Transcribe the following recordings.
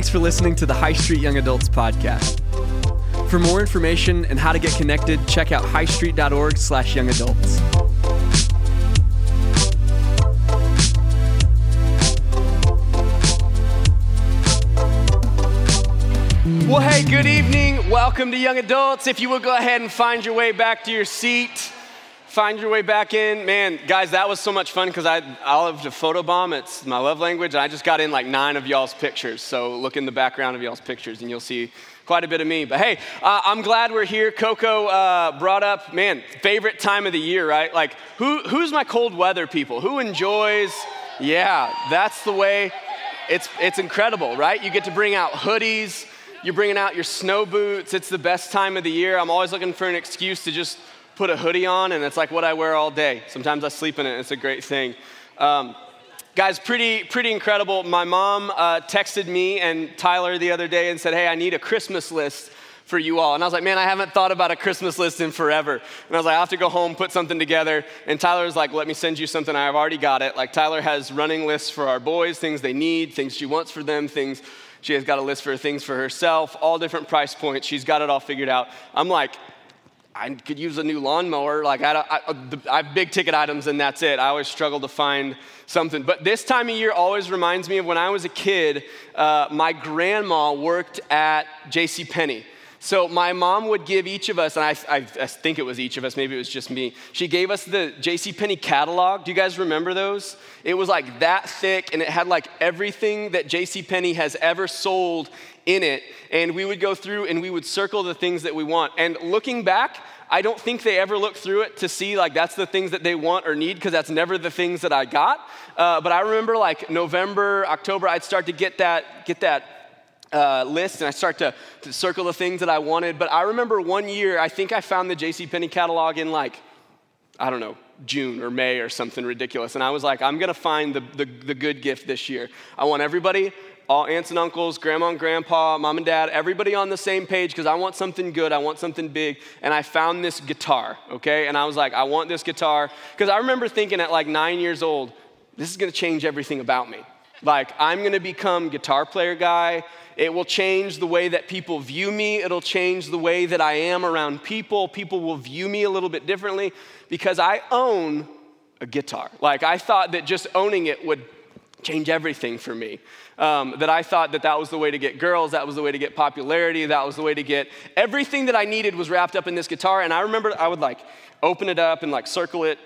Thanks for listening to the High Street Young Adults podcast. For more information and how to get connected, check out highstreet.org slash young adults. Well, hey, good evening. Welcome to Young Adults. If you will go ahead and find your way back to your seat find your way back in. Man, guys, that was so much fun because I, I love to photobomb. It's my love language. I just got in like nine of y'all's pictures. So look in the background of y'all's pictures and you'll see quite a bit of me. But hey, uh, I'm glad we're here. Coco uh, brought up, man, favorite time of the year, right? Like, who, who's my cold weather people? Who enjoys? Yeah, that's the way. It's, it's incredible, right? You get to bring out hoodies. You're bringing out your snow boots. It's the best time of the year. I'm always looking for an excuse to just put a hoodie on, and it's like what I wear all day. Sometimes I sleep in it, it's a great thing. Um, guys, pretty, pretty incredible. My mom uh, texted me and Tyler the other day and said, Hey, I need a Christmas list for you all. And I was like, man, I haven't thought about a Christmas list in forever. And I was like, I have to go home, put something together. And Tyler was like, let me send you something. I've already got it. Like, Tyler has running lists for our boys, things they need, things she wants for them, things she has got a list for things for herself, all different price points. She's got it all figured out. I'm like, I could use a new lawnmower. Like, I, I, I, have big ticket items and that's it. I always struggle to find something. But this time of year always reminds me of when I was a kid, uh, my grandma worked at J.C. Penney. So my mom would give each of us, and I, I, I, think it was each of us, maybe it was just me. She gave us the J.C. Penney catalog. Do you guys remember those? It was like that thick, and it had like everything that J.C. Penney has ever sold in it. And we would go through and we would circle the things that we want. And looking back, I don't think they ever looked through it to see like that's the things that they want or need because that's never the things that I got. Uh, but I remember like November, October, I'd start to get that get that uh, list and I start to, to circle the things that I wanted. But I remember one year, I think I found the J.C. Penney catalog in like I don't know, June or May or something ridiculous. And I was like, I'm gonna find the, the, the, good gift this year. I want everybody all aunts and uncles, grandma and grandpa, mom and dad, everybody on the same page because I want something good, I want something big. And I found this guitar, okay? And I was like, I want this guitar. Because I remember thinking at like nine years old, this is gonna change everything about me. Like, I'm gonna become guitar player guy. It will change the way that people view me. It'll change the way that I am around people. People will view me a little bit differently because I own a guitar. Like, I thought that just owning it would change everything for me um, that I thought that that was the way to get girls, that was the way to get popularity, that was the way to get everything that I needed was wrapped up in this guitar. And I remember I would like open it up and like circle it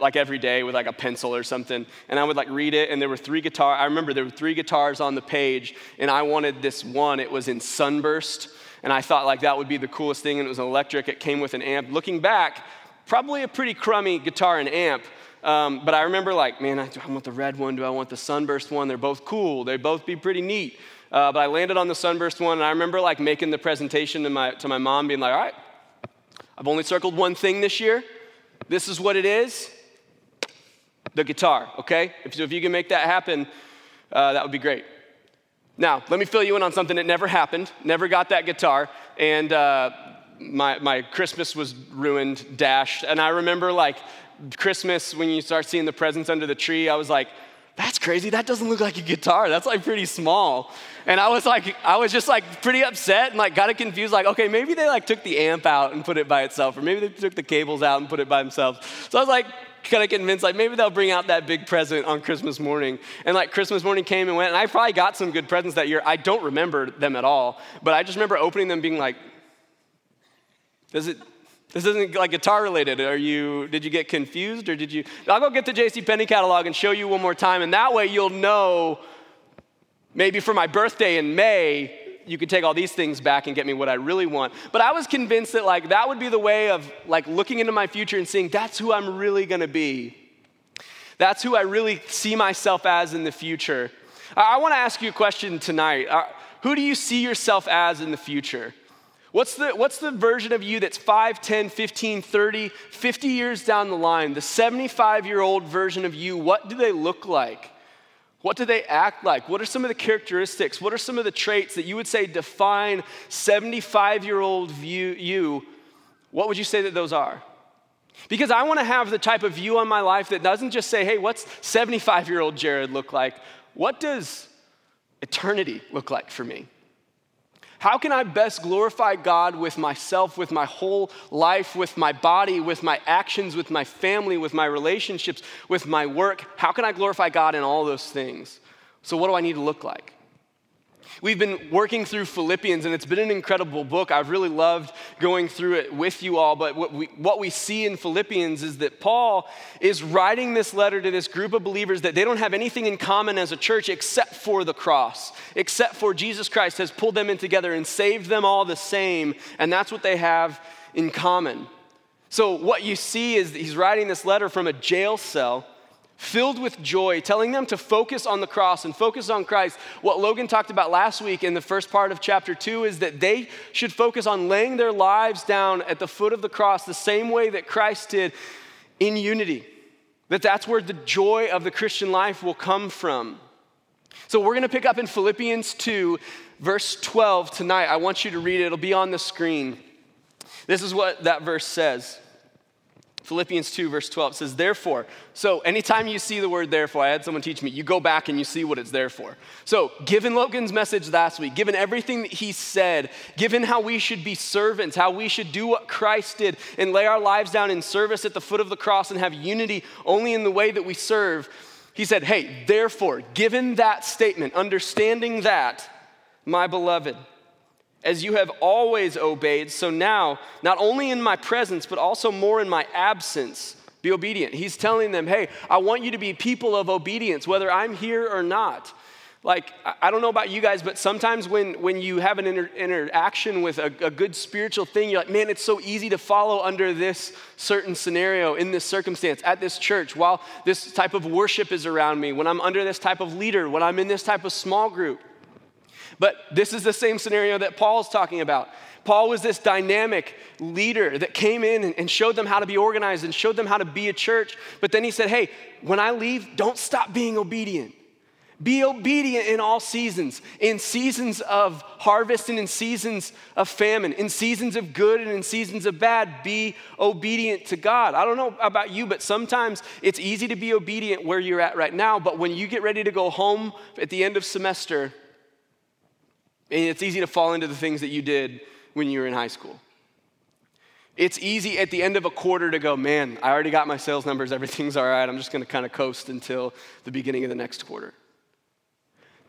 like every day with like a pencil or something. And I would like read it. And there were three guitar. I remember there were three guitars on the page, and I wanted this one. It was in Sunburst, and I thought like that would be the coolest thing. And it was electric. It came with an amp. Looking back, probably a pretty crummy guitar and amp. Um, but I remember, like, man, I, do I want the red one? Do I want the sunburst one? They're both cool. They both be pretty neat. Uh, but I landed on the sunburst one, and I remember like making the presentation to my to my mom, being like, "All right, I've only circled one thing this year. This is what it is. The guitar. Okay. If, so if you can make that happen, uh, that would be great." Now, let me fill you in on something that never happened. Never got that guitar, and uh, my my Christmas was ruined, dashed. And I remember like Christmas, when you start seeing the presents under the tree, I was like, that's crazy. That doesn't look like a guitar. That's like pretty small. And I was like, I was just like pretty upset and like got it confused. Like, okay, maybe they like took the amp out and put it by itself, or maybe they took the cables out and put it by themselves. So I was like, kind of convinced like maybe they'll bring out that big present on Christmas morning. And like Christmas morning came and went, and I probably got some good presents that year. I don't remember them at all, but I just remember opening them being like, does it this isn't like guitar related. Are you, did you get confused or did you? I'll go get the J.C. Penney catalog and show you one more time, and that way you'll know maybe for my birthday in May, you could take all these things back and get me what I really want. But I was convinced that like that would be the way of like looking into my future and seeing that's who I'm really gonna be. That's who I really see myself as in the future. I, I wanna ask you a question tonight. Uh, who do you see yourself as in the future? What's the, what's the version of you that's 5, 10, 15, 30, 50 years down the line? The 75 year old version of you, what do they look like? What do they act like? What are some of the characteristics? What are some of the traits that you would say define 75 year old you? What would you say that those are? Because I want to have the type of view on my life that doesn't just say, hey, what's 75 year old Jared look like? What does eternity look like for me? How can I best glorify God with myself, with my whole life, with my body, with my actions, with my family, with my relationships, with my work? How can I glorify God in all those things? So, what do I need to look like? We've been working through Philippians, and it's been an incredible book. I've really loved going through it with you all. But what we, what we see in Philippians is that Paul is writing this letter to this group of believers that they don't have anything in common as a church except for the cross, except for Jesus Christ has pulled them in together and saved them all the same. And that's what they have in common. So, what you see is that he's writing this letter from a jail cell filled with joy, telling them to focus on the cross and focus on Christ. What Logan talked about last week in the first part of chapter 2 is that they should focus on laying their lives down at the foot of the cross the same way that Christ did in unity. That that's where the joy of the Christian life will come from. So we're going to pick up in Philippians 2 verse 12 tonight. I want you to read it. It'll be on the screen. This is what that verse says. Philippians 2, verse 12 says, Therefore, so anytime you see the word therefore, I had someone teach me, you go back and you see what it's there for. So, given Logan's message last week, given everything that he said, given how we should be servants, how we should do what Christ did and lay our lives down in service at the foot of the cross and have unity only in the way that we serve, he said, Hey, therefore, given that statement, understanding that, my beloved, as you have always obeyed, so now, not only in my presence, but also more in my absence, be obedient. He's telling them, hey, I want you to be people of obedience, whether I'm here or not. Like, I don't know about you guys, but sometimes when, when you have an inter- interaction with a, a good spiritual thing, you're like, man, it's so easy to follow under this certain scenario, in this circumstance, at this church, while this type of worship is around me, when I'm under this type of leader, when I'm in this type of small group. But this is the same scenario that Paul's talking about. Paul was this dynamic leader that came in and showed them how to be organized and showed them how to be a church. But then he said, Hey, when I leave, don't stop being obedient. Be obedient in all seasons, in seasons of harvest and in seasons of famine, in seasons of good and in seasons of bad. Be obedient to God. I don't know about you, but sometimes it's easy to be obedient where you're at right now. But when you get ready to go home at the end of semester, and it's easy to fall into the things that you did when you were in high school. It's easy at the end of a quarter to go, man, I already got my sales numbers, everything's all right, I'm just gonna kind of coast until the beginning of the next quarter.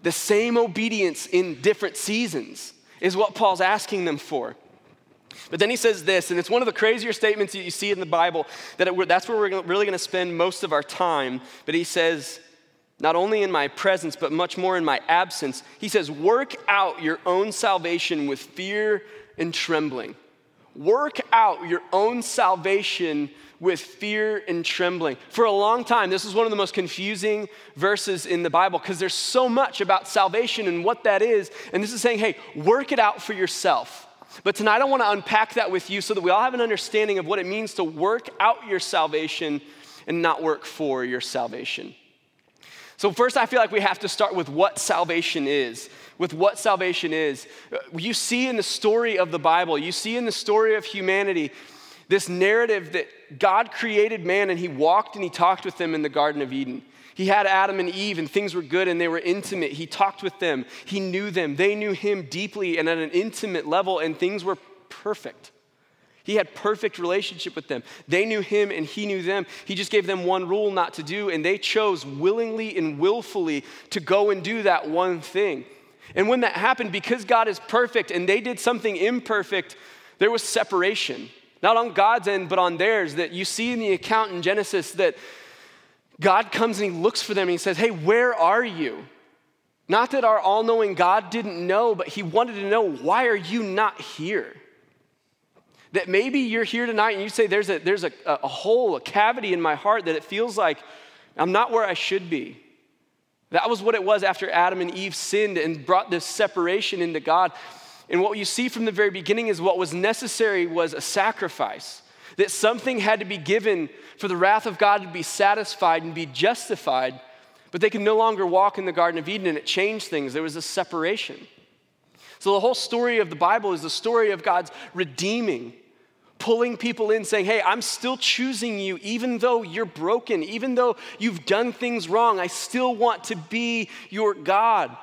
The same obedience in different seasons is what Paul's asking them for. But then he says this, and it's one of the crazier statements that you see in the Bible, that it, that's where we're really gonna spend most of our time. But he says, not only in my presence, but much more in my absence. He says, Work out your own salvation with fear and trembling. Work out your own salvation with fear and trembling. For a long time, this is one of the most confusing verses in the Bible because there's so much about salvation and what that is. And this is saying, hey, work it out for yourself. But tonight I want to unpack that with you so that we all have an understanding of what it means to work out your salvation and not work for your salvation. So, first, I feel like we have to start with what salvation is. With what salvation is. You see in the story of the Bible, you see in the story of humanity, this narrative that God created man and he walked and he talked with them in the Garden of Eden. He had Adam and Eve, and things were good and they were intimate. He talked with them, he knew them, they knew him deeply and at an intimate level, and things were perfect. He had perfect relationship with them. They knew him and he knew them. He just gave them one rule not to do, and they chose willingly and willfully to go and do that one thing. And when that happened, because God is perfect and they did something imperfect, there was separation. Not on God's end, but on theirs. That you see in the account in Genesis that God comes and he looks for them and he says, Hey, where are you? Not that our all knowing God didn't know, but he wanted to know, Why are you not here? That maybe you're here tonight and you say, There's a, there's a, a hole, a cavity in my heart that it feels like I'm not where I should be. That was what it was after Adam and Eve sinned and brought this separation into God. And what you see from the very beginning is what was necessary was a sacrifice. That something had to be given for the wrath of God to be satisfied and be justified, but they could no longer walk in the Garden of Eden, and it changed things. There was a separation. So, the whole story of the Bible is the story of God's redeeming, pulling people in, saying, Hey, I'm still choosing you, even though you're broken, even though you've done things wrong. I still want to be your God.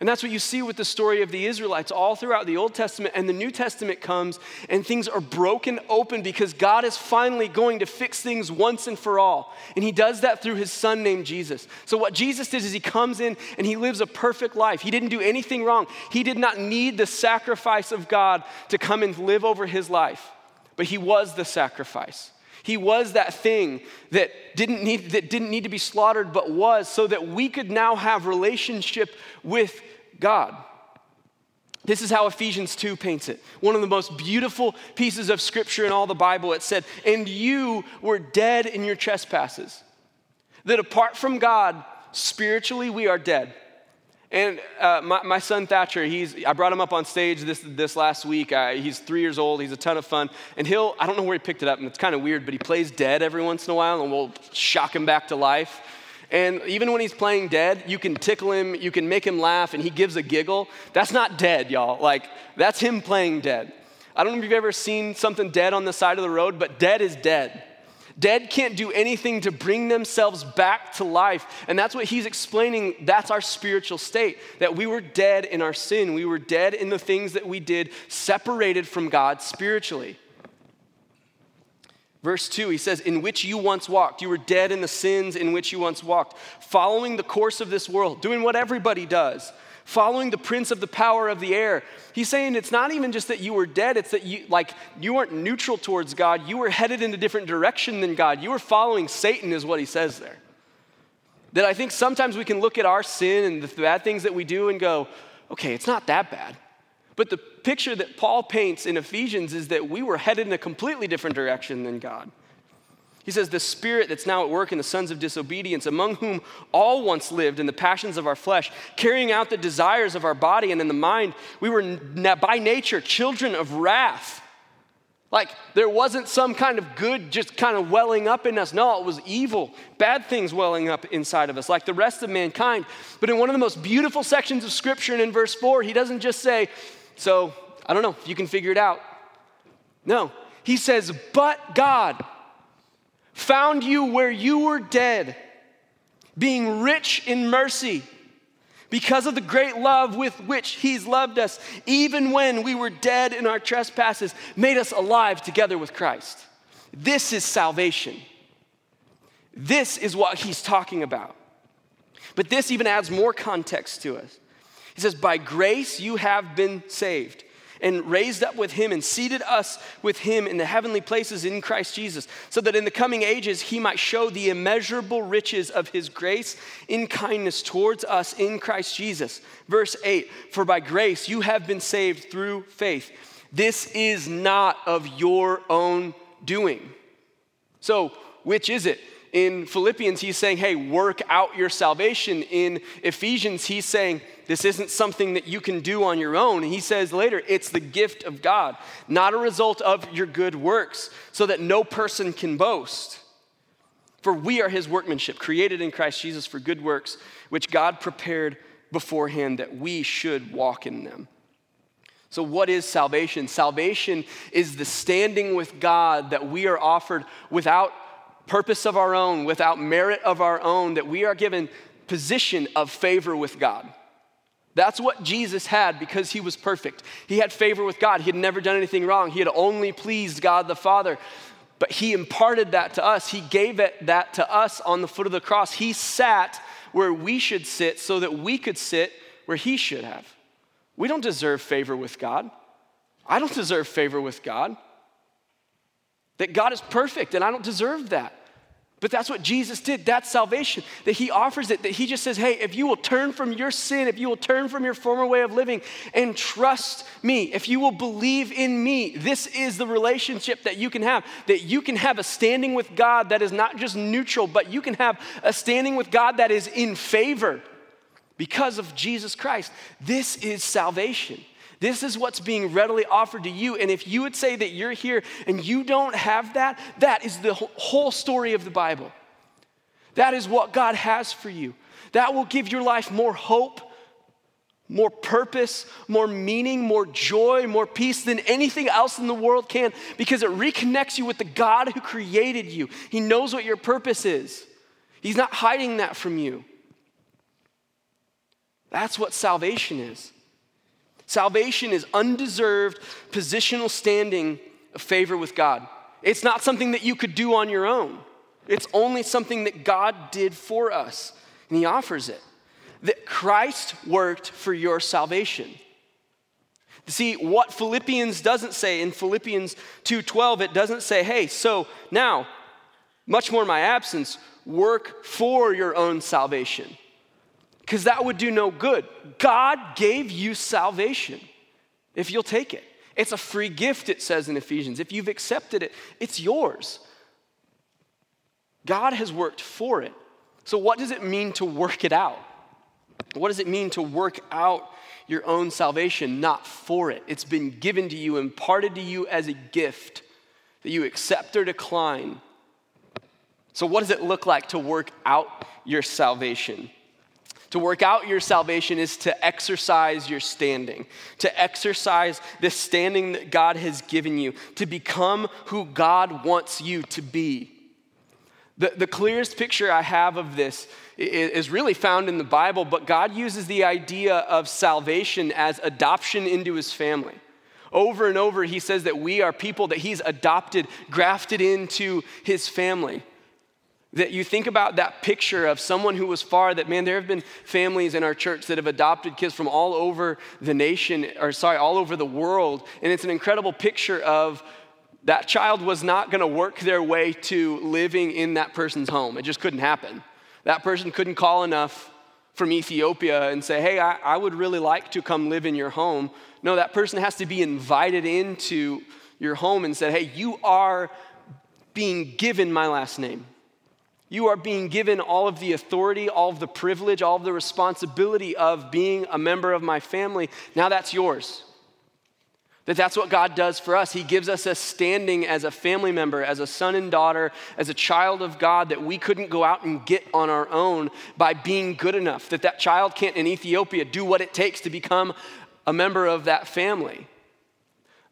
And that's what you see with the story of the Israelites all throughout the Old Testament. And the New Testament comes and things are broken open because God is finally going to fix things once and for all. And He does that through His Son named Jesus. So, what Jesus did is He comes in and He lives a perfect life. He didn't do anything wrong. He did not need the sacrifice of God to come and live over His life, but He was the sacrifice. He was that thing that didn't need, that didn't need to be slaughtered, but was, so that we could now have relationship with God. This is how Ephesians 2 paints it. One of the most beautiful pieces of scripture in all the Bible. It said, And you were dead in your trespasses. That apart from God, spiritually, we are dead. And uh, my, my, son Thatcher, he's, I brought him up on stage this, this last week. Uh, he's three years old. He's a ton of fun. And he'll, I don't know where he picked it up, and it's kind of weird, but he plays dead every once in a while, and we'll shock him back to life. And even when he's playing dead, you can tickle him, you can make him laugh, and he gives a giggle. That's not dead, y'all. Like, that's him playing dead. I don't know if you've ever seen something dead on the side of the road, but dead is dead. Dead can't do anything to bring themselves back to life. And that's what he's explaining. That's our spiritual state that we were dead in our sin. We were dead in the things that we did, separated from God spiritually. Verse 2, he says, In which you once walked. You were dead in the sins in which you once walked, following the course of this world, doing what everybody does, following the prince of the power of the air. He's saying it's not even just that you were dead, it's that you, like, you weren't neutral towards God. You were headed in a different direction than God. You were following Satan, is what he says there. That I think sometimes we can look at our sin and the bad things that we do and go, okay, it's not that bad. But the picture that Paul paints in Ephesians is that we were headed in a completely different direction than God. He says, The spirit that's now at work in the sons of disobedience, among whom all once lived in the passions of our flesh, carrying out the desires of our body and in the mind, we were by nature children of wrath. Like there wasn't some kind of good just kind of welling up in us. No, it was evil, bad things welling up inside of us, like the rest of mankind. But in one of the most beautiful sections of Scripture, and in verse 4, he doesn't just say, so I don't know if you can figure it out. No, he says, But God found you where you were dead, being rich in mercy. Because of the great love with which He's loved us, even when we were dead in our trespasses, made us alive together with Christ. This is salvation. This is what He's talking about. But this even adds more context to us. He says, By grace you have been saved and raised up with him and seated us with him in the heavenly places in Christ Jesus, so that in the coming ages he might show the immeasurable riches of his grace in kindness towards us in Christ Jesus. Verse 8 For by grace you have been saved through faith. This is not of your own doing. So, which is it? In Philippians, he's saying, hey, work out your salvation. In Ephesians, he's saying, this isn't something that you can do on your own. He says later, it's the gift of God, not a result of your good works, so that no person can boast. For we are his workmanship, created in Christ Jesus for good works, which God prepared beforehand that we should walk in them. So, what is salvation? Salvation is the standing with God that we are offered without purpose of our own, without merit of our own, that we are given position of favor with God. That's what Jesus had because he was perfect. He had favor with God. He had never done anything wrong. He had only pleased God the Father. But he imparted that to us. He gave it that to us on the foot of the cross. He sat where we should sit so that we could sit where he should have. We don't deserve favor with God. I don't deserve favor with God. That God is perfect and I don't deserve that. But that's what Jesus did. That's salvation. That he offers it. That he just says, hey, if you will turn from your sin, if you will turn from your former way of living and trust me, if you will believe in me, this is the relationship that you can have. That you can have a standing with God that is not just neutral, but you can have a standing with God that is in favor because of Jesus Christ. This is salvation. This is what's being readily offered to you. And if you would say that you're here and you don't have that, that is the whole story of the Bible. That is what God has for you. That will give your life more hope, more purpose, more meaning, more joy, more peace than anything else in the world can because it reconnects you with the God who created you. He knows what your purpose is, He's not hiding that from you. That's what salvation is. Salvation is undeserved positional standing of favor with God. It's not something that you could do on your own. It's only something that God did for us, and He offers it. That Christ worked for your salvation. See, what Philippians doesn't say in Philippians 2:12, it doesn't say, hey, so now, much more in my absence, work for your own salvation. Because that would do no good. God gave you salvation if you'll take it. It's a free gift, it says in Ephesians. If you've accepted it, it's yours. God has worked for it. So, what does it mean to work it out? What does it mean to work out your own salvation? Not for it. It's been given to you, imparted to you as a gift that you accept or decline. So, what does it look like to work out your salvation? To work out your salvation is to exercise your standing, to exercise the standing that God has given you, to become who God wants you to be. The, the clearest picture I have of this is really found in the Bible, but God uses the idea of salvation as adoption into his family. Over and over, he says that we are people that he's adopted, grafted into his family. That you think about that picture of someone who was far, that man, there have been families in our church that have adopted kids from all over the nation, or sorry, all over the world. And it's an incredible picture of that child was not going to work their way to living in that person's home. It just couldn't happen. That person couldn't call enough from Ethiopia and say, hey, I, I would really like to come live in your home. No, that person has to be invited into your home and said, hey, you are being given my last name. You are being given all of the authority, all of the privilege, all of the responsibility of being a member of my family. Now that's yours. That that's what God does for us. He gives us a standing as a family member, as a son and daughter, as a child of God that we couldn't go out and get on our own by being good enough. That that child can't in Ethiopia do what it takes to become a member of that family.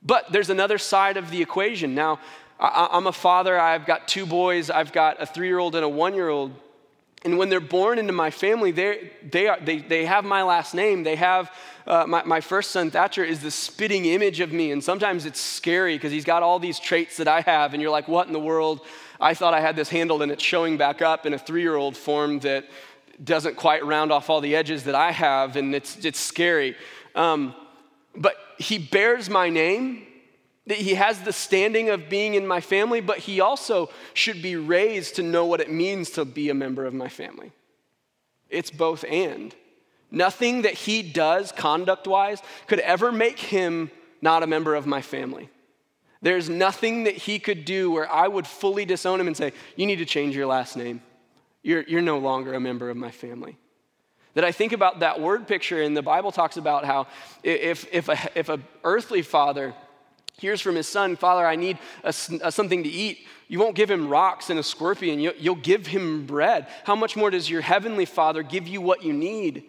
But there's another side of the equation. Now, I'm a father, I've got two boys, I've got a three year old and a one year old. And when they're born into my family, they, they, are, they, they have my last name. They have uh, my, my first son, Thatcher, is the spitting image of me. And sometimes it's scary because he's got all these traits that I have. And you're like, what in the world? I thought I had this handled, and it's showing back up in a three year old form that doesn't quite round off all the edges that I have. And it's, it's scary. Um, but he bears my name that he has the standing of being in my family, but he also should be raised to know what it means to be a member of my family. It's both and. Nothing that he does conduct wise could ever make him not a member of my family. There's nothing that he could do where I would fully disown him and say, You need to change your last name. You're, you're no longer a member of my family. That I think about that word picture, and the Bible talks about how if, if, a, if a earthly father hears from his son, Father, I need a, a, something to eat. You won't give him rocks and a scorpion, you, you'll give him bread. How much more does your heavenly Father give you what you need?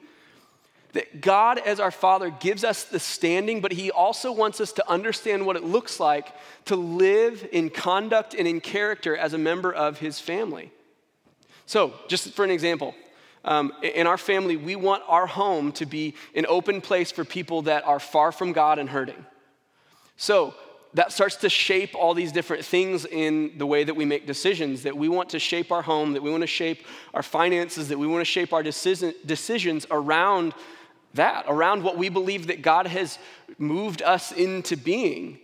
That God, as our Father, gives us the standing, but He also wants us to understand what it looks like to live in conduct and in character as a member of His family. So, just for an example, um, in our family, we want our home to be an open place for people that are far from God and hurting. So that starts to shape all these different things in the way that we make decisions. That we want to shape our home, that we want to shape our finances, that we want to shape our decision, decisions around that, around what we believe that God has moved us into being.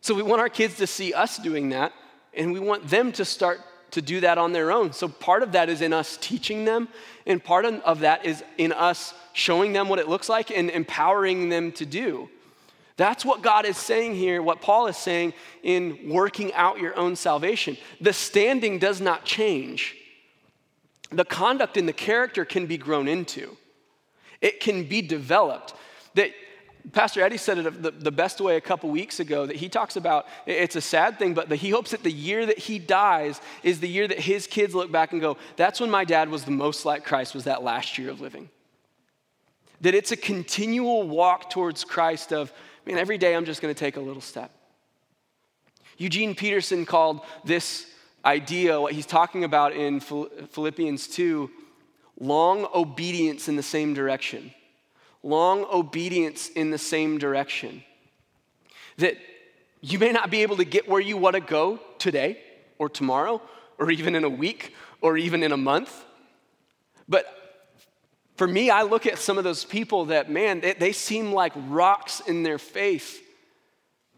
So we want our kids to see us doing that, and we want them to start to do that on their own. So part of that is in us teaching them, and part of that is in us showing them what it looks like and empowering them to do. That's what God is saying here, what Paul is saying in working out your own salvation. The standing does not change. The conduct and the character can be grown into, it can be developed. That Pastor Eddie said it the, the best way a couple weeks ago that he talks about it's a sad thing, but he hopes that the year that he dies is the year that his kids look back and go, that's when my dad was the most like Christ, was that last year of living. That it's a continual walk towards Christ of, man, every day I'm just going to take a little step. Eugene Peterson called this idea, what he's talking about in Philippians 2, long obedience in the same direction. long obedience in the same direction. That you may not be able to get where you want to go today or tomorrow or even in a week or even in a month. But for me, I look at some of those people that, man, they, they, seem like rocks in their faith.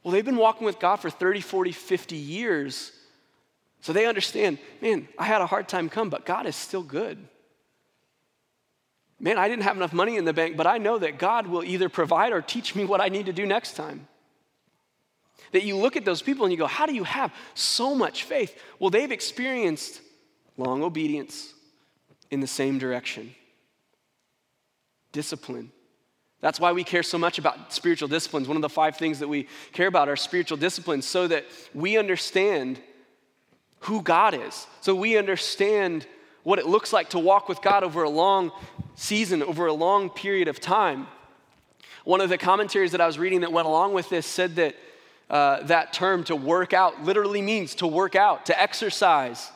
Well, they've been walking with God for 30, 40, 50 years. So they understand, man, I had a hard time come, but God is still good. Man, I didn't have enough money in the bank, but I know that God will either provide or teach me what I need to do next time. That you look at those people and you go, How do you have so much faith? Well, they've experienced long obedience in the same direction. Discipline. That's why we care so much about spiritual disciplines. One of the five things that we care about are spiritual disciplines so that we understand who God is. So we understand what it looks like to walk with God over a long season, over a long period of time. One of the commentaries that I was reading that went along with this said that uh, that term to work out literally means to work out, to exercise.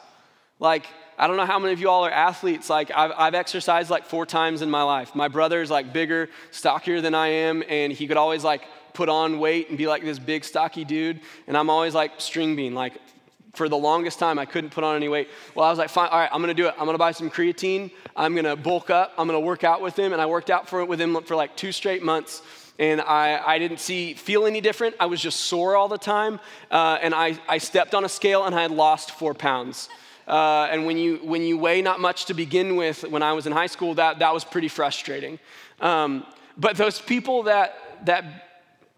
Like, I don't know how many of you all are athletes. Like, I've, I've exercised like four times in my life. My brother's like bigger, stockier than I am, and he could always like put on weight and be like this big, stocky dude. And I'm always like string bean, like for the longest time, I couldn't put on any weight. Well, I was like, fine, all right, I'm gonna do it. I'm gonna buy some creatine. I'm gonna bulk up. I'm gonna work out with him. And I worked out for, with him for like two straight months. And I, I didn't see, feel any different. I was just sore all the time. Uh, and I, I stepped on a scale and I had lost four pounds. Uh, and when you, when you weigh not much to begin with, when I was in high school, that, that was pretty frustrating. Um, but those people that, that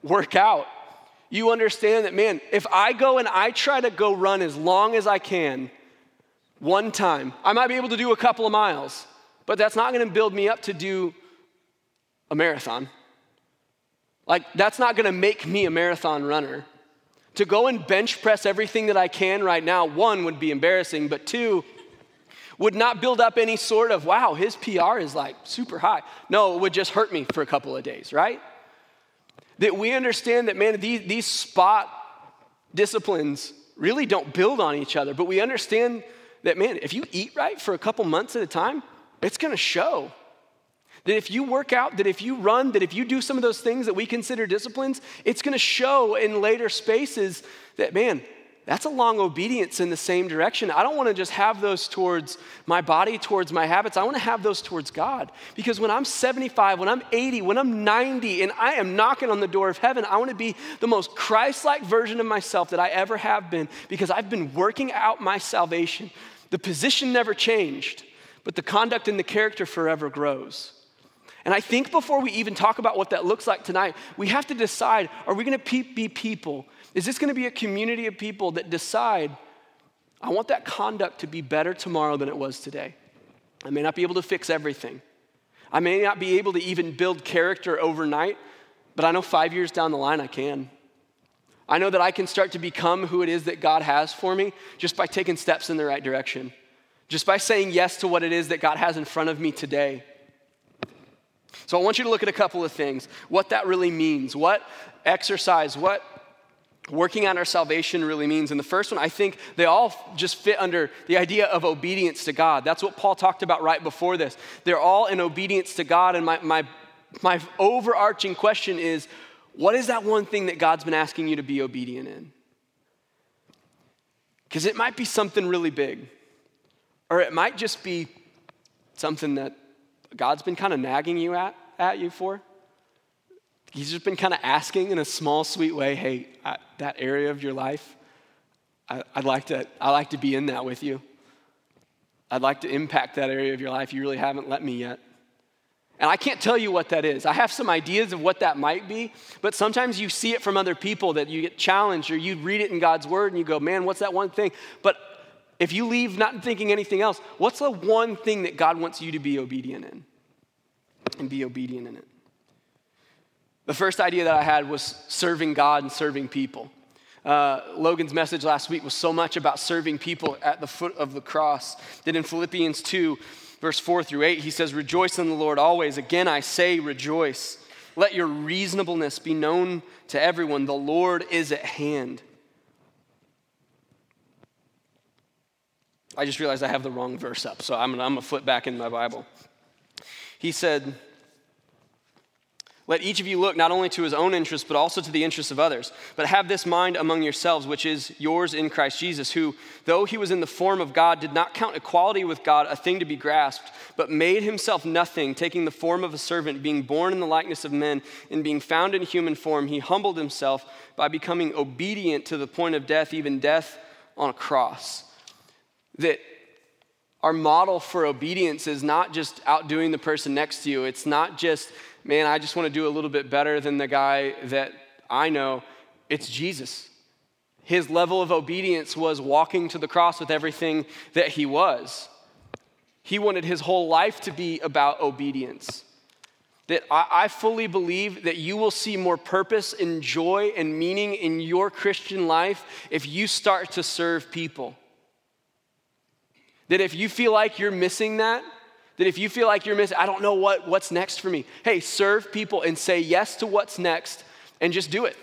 work out, you understand that, man, if I go and I try to go run as long as I can one time, I might be able to do a couple of miles, but that's not gonna build me up to do a marathon. Like, that's not gonna make me a marathon runner. To go and bench press everything that I can right now, one, would be embarrassing, but two, would not build up any sort of, wow, his PR is like super high. No, it would just hurt me for a couple of days, right? that we understand that, man, these, these spot disciplines really don't build on each other, but we understand that, man, if you eat right for a couple months at a time, it's gonna show. That if you work out, that if you run, that if you do some of those things that we consider disciplines, it's gonna show in later spaces that, man, that's a long obedience in the same direction. I don't want to just have those towards my body, towards my habits. I want to have those towards God. Because when I'm 75, when I'm 80, when I'm 90, and I am knocking on the door of heaven, I want to be the most Christ like version of myself that I ever have been because I've been working out my salvation. The position never changed, but the conduct and the character forever grows. And I think before we even talk about what that looks like tonight, we have to decide are we going to be people is this going to be a community of people that decide, I want that conduct to be better tomorrow than it was today? I may not be able to fix everything. I may not be able to even build character overnight, but I know five years down the line I can. I know that I can start to become who it is that God has for me just by taking steps in the right direction, just by saying yes to what it is that God has in front of me today. So I want you to look at a couple of things what that really means, what exercise, what working on our salvation really means. And the first one, I think they all just fit under the idea of obedience to God. That's what Paul talked about right before this. They're all in obedience to God. And my, my, my overarching question is what is that one thing that God's been asking you to be obedient in? Because it might be something really big, or it might just be something that God's been kind of nagging you at, at you for. He's just been kind of asking in a small, sweet way, hey, I, that area of your life, I, would like to, I'd like to be in that with you. I'd like to impact that area of your life. You really haven't let me yet. And I can't tell you what that is. I have some ideas of what that might be, but sometimes you see it from other people that you get challenged or you read it in God's word and you go, man, what's that one thing? But if you leave not thinking anything else, what's the one thing that God wants you to be obedient in? And be obedient in it. The first idea that I had was serving God and serving people. Uh, Logan's message last week was so much about serving people at the foot of the cross that in Philippians 2, verse 4 through 8, he says, Rejoice in the Lord always. Again, I say, rejoice. Let your reasonableness be known to everyone. The Lord is at hand. I just realized I have the wrong verse up, so I'm, going to flip back in my Bible. He said, Let each of you look not only to his own interests, but also to the interests of others. But have this mind among yourselves, which is yours in Christ Jesus, who, though he was in the form of God, did not count equality with God a thing to be grasped, but made himself nothing, taking the form of a servant, being born in the likeness of men, and being found in human form, he humbled himself by becoming obedient to the point of death, even death on a cross. That our model for obedience is not just outdoing the person next to you, it's not just man, I just want to do a little bit better than the guy that I know. It's Jesus. His level of obedience was walking to the cross with everything that he was. He wanted his whole life to be about obedience. That I, fully believe that you will see more purpose and joy and meaning in your Christian life if you start to serve people. That if you feel like you're missing that, that if you feel like you're missing, I don't know what, what's next for me, hey, serve people and say yes to what's next and just do it.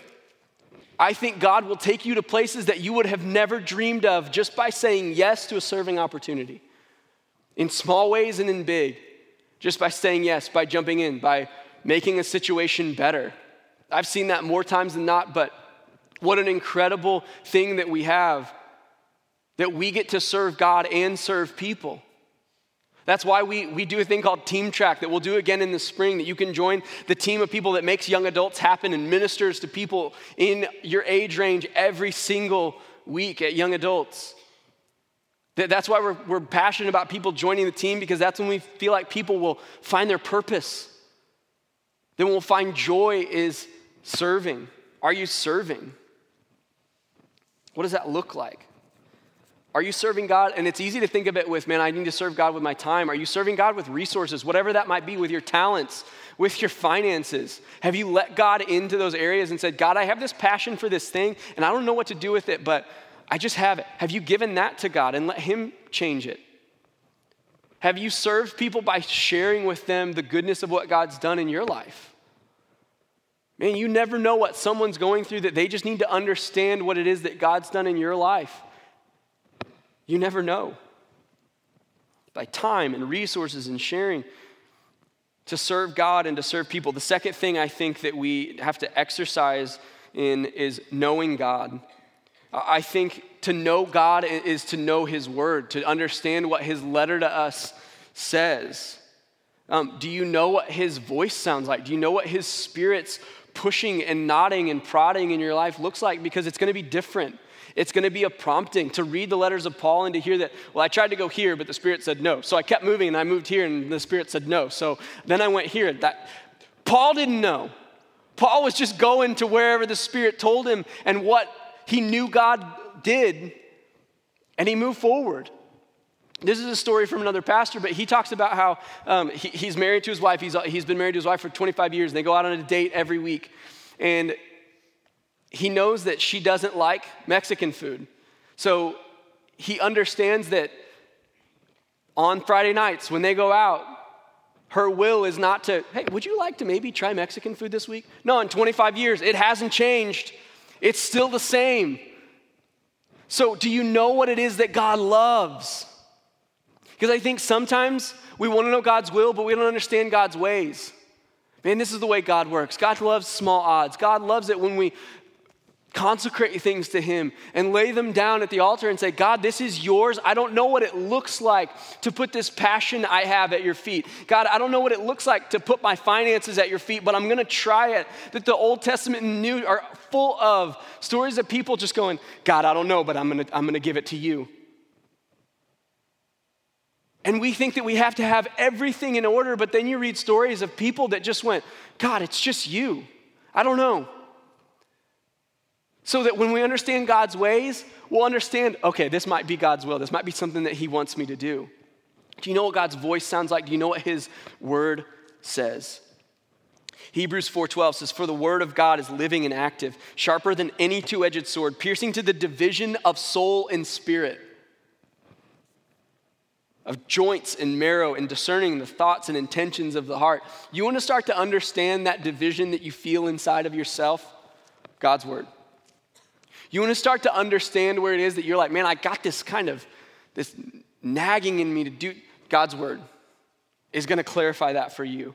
I think God will take you to places that you would have never dreamed of just by saying yes to a serving opportunity. In small ways and in big, just by saying yes, by jumping in, by making a situation better. I've seen that more times than not, but what an incredible thing that we have that we get to serve God and serve people. That's why we, we do a thing called Team Track that we'll do again in the spring, that you can join the team of people that makes young adults happen and ministers to people in your age range every single week at young adults. That's why we're, we're passionate about people joining the team because that's when we feel like people will find their purpose. Then we'll find joy is serving. Are you serving? What does that look like? Are you serving God? And it's easy to think of it with, man, I need to serve God with my time. Are you serving God with resources, whatever that might be, with your talents, with your finances? Have you let God into those areas and said, God, I have this passion for this thing, and I don't know what to do with it, but I just have it. Have you given that to God and let Him change it? Have you served people by sharing with them the goodness of what God's done in your life? Man, you never know what someone's going through that they just need to understand what it is that God's done in your life. You never know. By time and resources and sharing to serve God and to serve people. The second thing I think that we have to exercise in is knowing God. I think to know God is to know His Word, to understand what His letter to us says. Um, do you know what His voice sounds like? Do you know what His Spirit's pushing and nodding and prodding in your life looks like? Because it's going to be different it's going to be a prompting to read the letters of Paul and to hear that, well, I tried to go here, but the Spirit said no. So I kept moving and I moved here and the Spirit said no. So then I went here. That Paul didn't know. Paul was just going to wherever the Spirit told him and what he knew God did, and he moved forward. This is a story from another pastor, but he talks about how um, he, he's married to his wife. He's, he's been married to his wife for 25 years, and they go out on a date every week. And he knows that she doesn't like Mexican food. So he understands that on Friday nights when they go out, her will is not to, hey, would you like to maybe try Mexican food this week? No, in 25 years, it hasn't changed. It's still the same. So, do you know what it is that God loves? Because I think sometimes we want to know God's will, but we don't understand God's ways. Man, this is the way God works. God loves small odds. God loves it when we consecrate things to Him and lay them down at the altar and say, God, this is yours. I don't know what it looks like to put this passion I have at your feet. God, I don't know what it looks like to put my finances at your feet, but I'm going to try it. That the Old Testament and New are full of stories of people just going, God, I don't know, but I'm going to I'm to give it to you. And we think that we have to have everything in order, but then you read stories of people that just went, God, it's just you. I don't know. So that when we understand God's ways, we'll understand okay, this might be God's will. This might be something that He wants me to do. Do you know what God's voice sounds like? Do you know what His word says? Hebrews 4:12 says for the word of God is living and active, sharper than any two-edged sword, piercing to the division of soul and spirit, of joints and marrow and discerning the thoughts and intentions of the heart. You want to start to understand that division that you feel inside of yourself? God's word. You want to start to understand where it is that you're like, man, I got this kind of this nagging in me to do God's word is going to clarify that for you.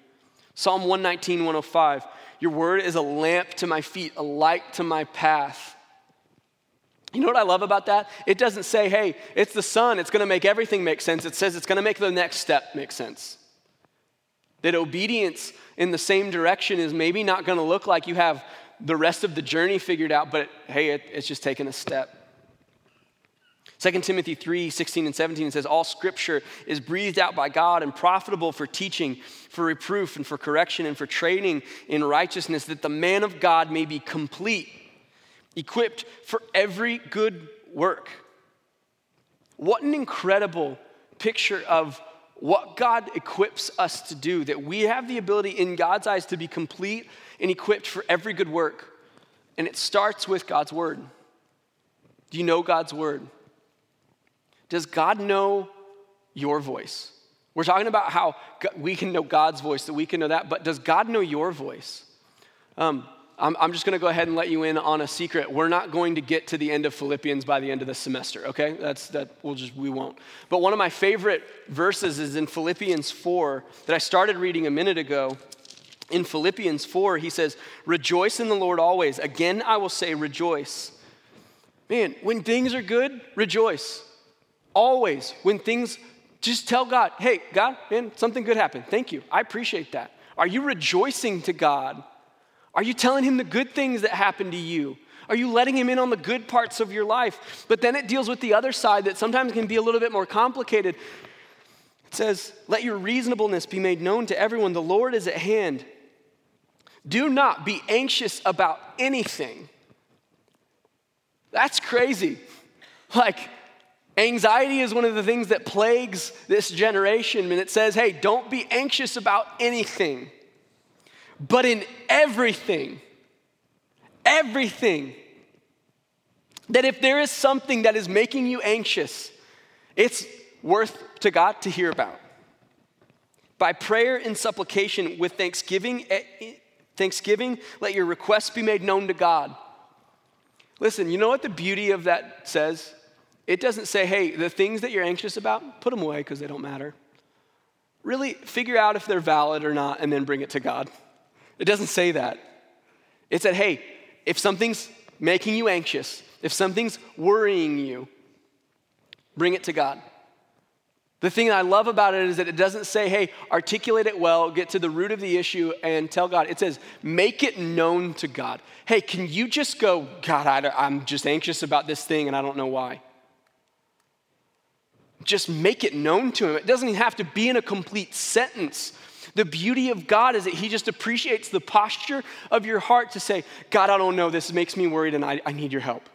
Psalm 119, 105. Your word is a lamp to my feet, a light to my path. You know what I love about that? It doesn't say, hey, it's the sun, it's gonna make everything make sense. It says it's gonna make the next step make sense. That obedience in the same direction is maybe not gonna look like you have the rest of the journey figured out, but hey, it, it's just taking a step. 2 Timothy 3 16 and 17 says, All scripture is breathed out by God and profitable for teaching, for reproof, and for correction, and for training in righteousness, that the man of God may be complete equipped for every good work. What an incredible picture of what God equips us to do, that we have the ability in God's eyes to be complete and equipped for every good work. And it starts with God's word. Do you know God's word? Does God know your voice? We're talking about how we can know God's voice, that we can know that, but does God know your voice? Um, I'm, I'm just going to go ahead and let you in on a secret. We're not going to get to the end of Philippians by the end of the semester, okay? That's that we'll just we won't. But one of my favorite verses is in Philippians 4 that I started reading a minute ago. In Philippians 4, he says, "Rejoice in the Lord always. Again I will say rejoice." Man, when things are good, rejoice. Always. When things just tell God, "Hey, God, man, something good happened. Thank you. I appreciate that." Are you rejoicing to God? Are you telling him the good things that happen to you? Are you letting him in on the good parts of your life? But then it deals with the other side that sometimes can be a little bit more complicated. It says, Let your reasonableness be made known to everyone. The Lord is at hand. Do not be anxious about anything. That's crazy. Like, anxiety is one of the things that plagues this generation. And it says, Hey, don't be anxious about anything. But in everything, everything, that if there is something that is making you anxious, it's worth to God to hear about. By prayer and supplication with thanksgiving, eh, eh, thanksgiving, let your requests be made known to God. Listen, you know what the beauty of that says? It doesn't say, hey, the things that you're anxious about, put them away because they don't matter. Really figure out if they're valid or not and then bring it to God. It doesn't say that. It said, hey, if something's making you anxious, if something's worrying you, bring it to God. The thing I love about it is that it doesn't say, hey, articulate it well, get to the root of the issue, and tell God. It says, make it known to God. Hey, can you just go, God, I, am just anxious about this thing and I don't know why? Just make it known to Him. It doesn't have to be in a complete sentence. The beauty of God is that He just appreciates the posture of your heart to say, God, I don't know, this makes me worried and I, I need your help.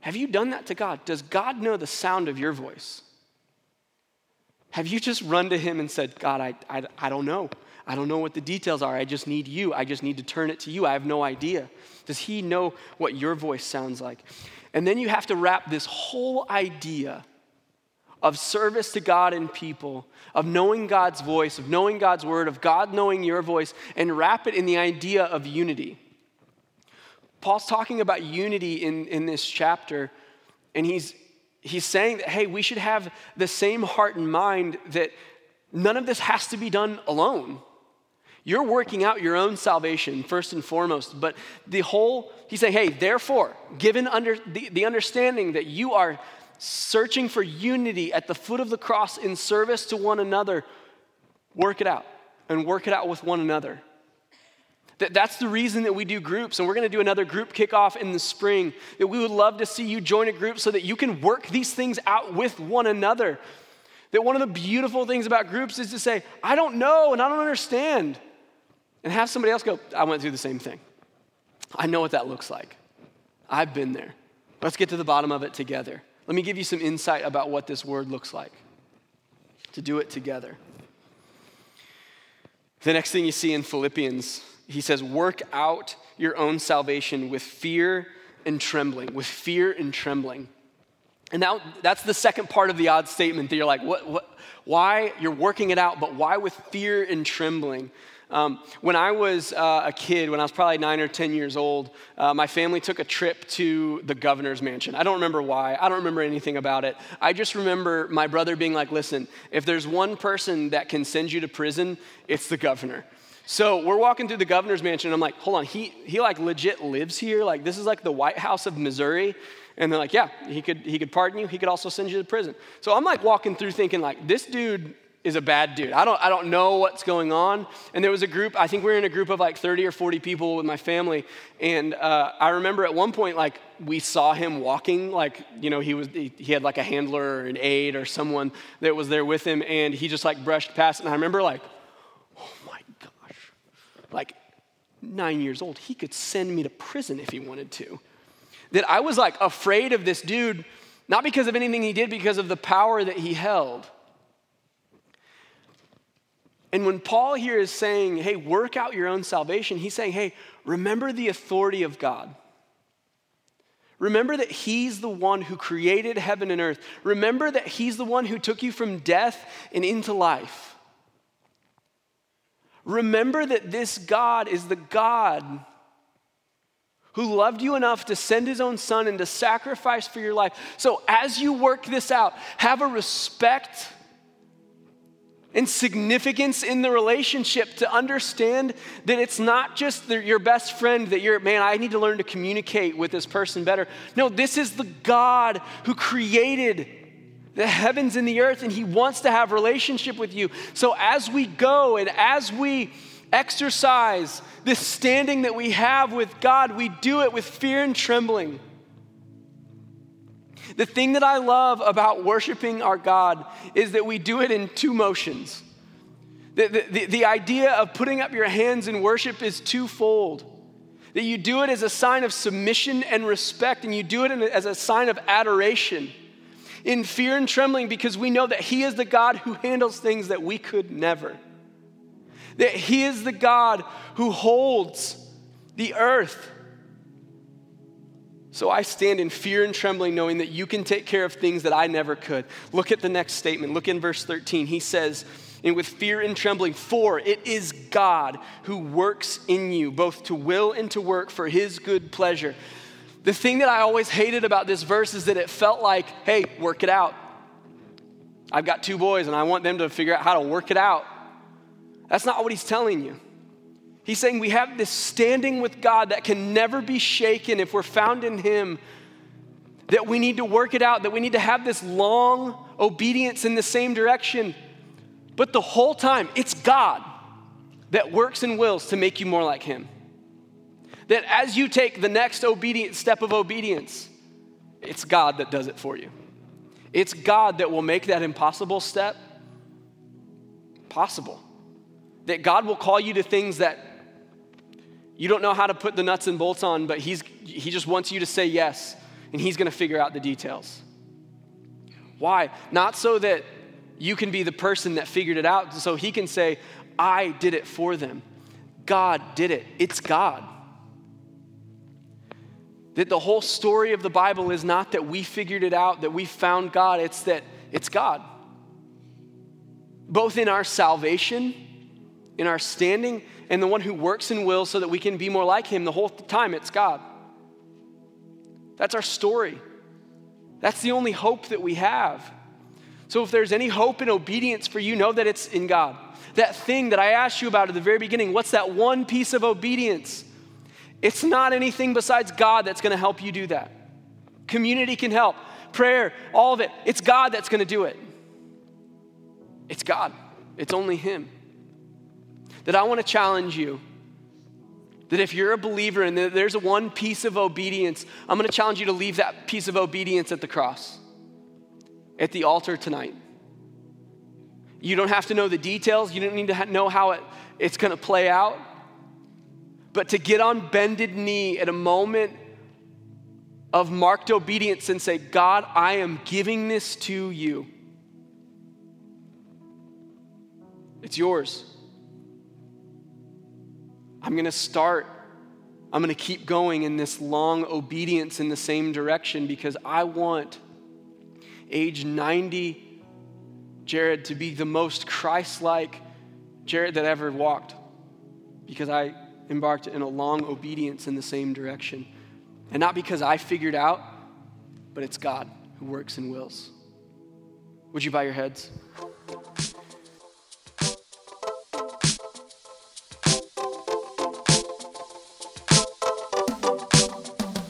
Have you done that to God? Does God know the sound of your voice? Have you just run to Him and said, God, I, I, I don't know. I don't know what the details are. I just need you. I just need to turn it to you. I have no idea. Does He know what your voice sounds like? And then you have to wrap this whole idea of service to God and people, of knowing God's voice, of knowing God's word, of God knowing your voice, and wrap it in the idea of unity. Paul's talking about unity in, in this chapter, and he's, he's saying that, hey, we should have the same heart and mind that none of this has to be done alone. You're working out your own salvation first and foremost, but the whole, he's saying, hey, therefore, given under the, the understanding that you are searching for unity at the foot of the cross in service to one another, work it out and work it out with one another. That, that's the reason that we do groups, and we're going to do another group kickoff in the spring. That we would love to see you join a group so that you can work these things out with one another. That one of the beautiful things about groups is to say, I don't know and I don't understand. And have somebody else go, I went through the same thing. I know what that looks like. I've been there. Let's get to the bottom of it together. Let me give you some insight about what this word looks like to do it together. The next thing you see in Philippians, he says, Work out your own salvation with fear and trembling, with fear and trembling. And now that's the second part of the odd statement that you're like, what, what, why? You're working it out, but why with fear and trembling? Um, when I was uh, a kid, when I was probably nine or 10 years old, uh, my family took a trip to the governor's mansion. I don't remember why. I don't remember anything about it. I just remember my brother being like, listen, if there's one person that can send you to prison, it's the governor. So we're walking through the governor's mansion, and I'm like, hold on, he, he like legit lives here? Like, this is like the White House of Missouri? And they're like, yeah, he could, he could pardon you. He could also send you to prison. So I'm like walking through thinking like, this dude is a bad dude. I don't, I don't know what's going on. And there was a group, I think we were in a group of like 30 or 40 people with my family. And uh, I remember at one point, like, we saw him walking, like, you know, he was, he, he had like a handler or an aide or someone that was there with him. And he just like brushed past. And I remember like, oh my gosh, like nine years old, he could send me to prison if he wanted to. That I was like afraid of this dude, not because of anything he did, because of the power that he held. And when Paul here is saying, hey, work out your own salvation, he's saying, hey, remember the authority of God. Remember that He's the one who created heaven and earth. Remember that He's the one who took you from death and into life. Remember that this God is the God who loved you enough to send His own Son and to sacrifice for your life. So as you work this out, have a respect and significance in the relationship to understand that it's not just the, your best friend that you're, man, I need to learn to communicate with this person better. No, this is the God who created the heavens and the earth, and He wants to have relationship with you. So as we go and as we exercise this standing that we have with God, we do it with fear and trembling. The thing that I love about worshiping our God is that we do it in two motions. The, the, the, idea of putting up your hands in worship is twofold. That you do it as a sign of submission and respect, and you do it as a sign of adoration in fear and trembling because we know that He is the God who handles things that we could never. That He is the God who holds the earth so I stand in fear and trembling, knowing that you can take care of things that I never could. Look at the next statement. Look in verse 13. He says, and with fear and trembling, for it is God who works in you, both to will and to work for his good pleasure. The thing that I always hated about this verse is that it felt like, hey, work it out. I've got two boys and I want them to figure out how to work it out. That's not what he's telling you. He's saying we have this standing with God that can never be shaken if we're found in Him. That we need to work it out, that we need to have this long obedience in the same direction. But the whole time, it's God that works and wills to make you more like Him. That as you take the next obedient step of obedience, it's God that does it for you. It's God that will make that impossible step possible. That God will call you to things that you don't know how to put the nuts and bolts on, but he's, he just wants you to say yes, and he's going to figure out the details. Why? Not so that you can be the person that figured it out, so he can say, I did it for them. God did it. It's God. That the whole story of the Bible is not that we figured it out, that we found God, it's that it's God. Both in our salvation, in our standing, and the one who works and wills so that we can be more like him the whole time. It's God. That's our story. That's the only hope that we have. So if there's any hope in obedience for you, know that it's in God. That thing that I asked you about at the very beginning, what's that one piece of obedience? It's not anything besides God that's going to help you do that. Community can help, prayer, all of it. It's God that's going to do it. It's God, it's only Him that I want to challenge you. That if you're a believer and there's one piece of obedience, I'm going to challenge you to leave that piece of obedience at the cross, at the altar tonight. You don't have to know the details, you don't need to know how it, it's going to play out. But to get on bended knee at a moment of marked obedience and say, God, I am giving this to you. It's yours. I'm going to start. I'm going to keep going in this long obedience in the same direction because I want age 90 Jared to be the most Christ like Jared that ever walked. because I embarked in a long obedience in the same direction. And not because I figured out, but it's God who works and wills. Would you bow your heads?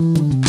Thank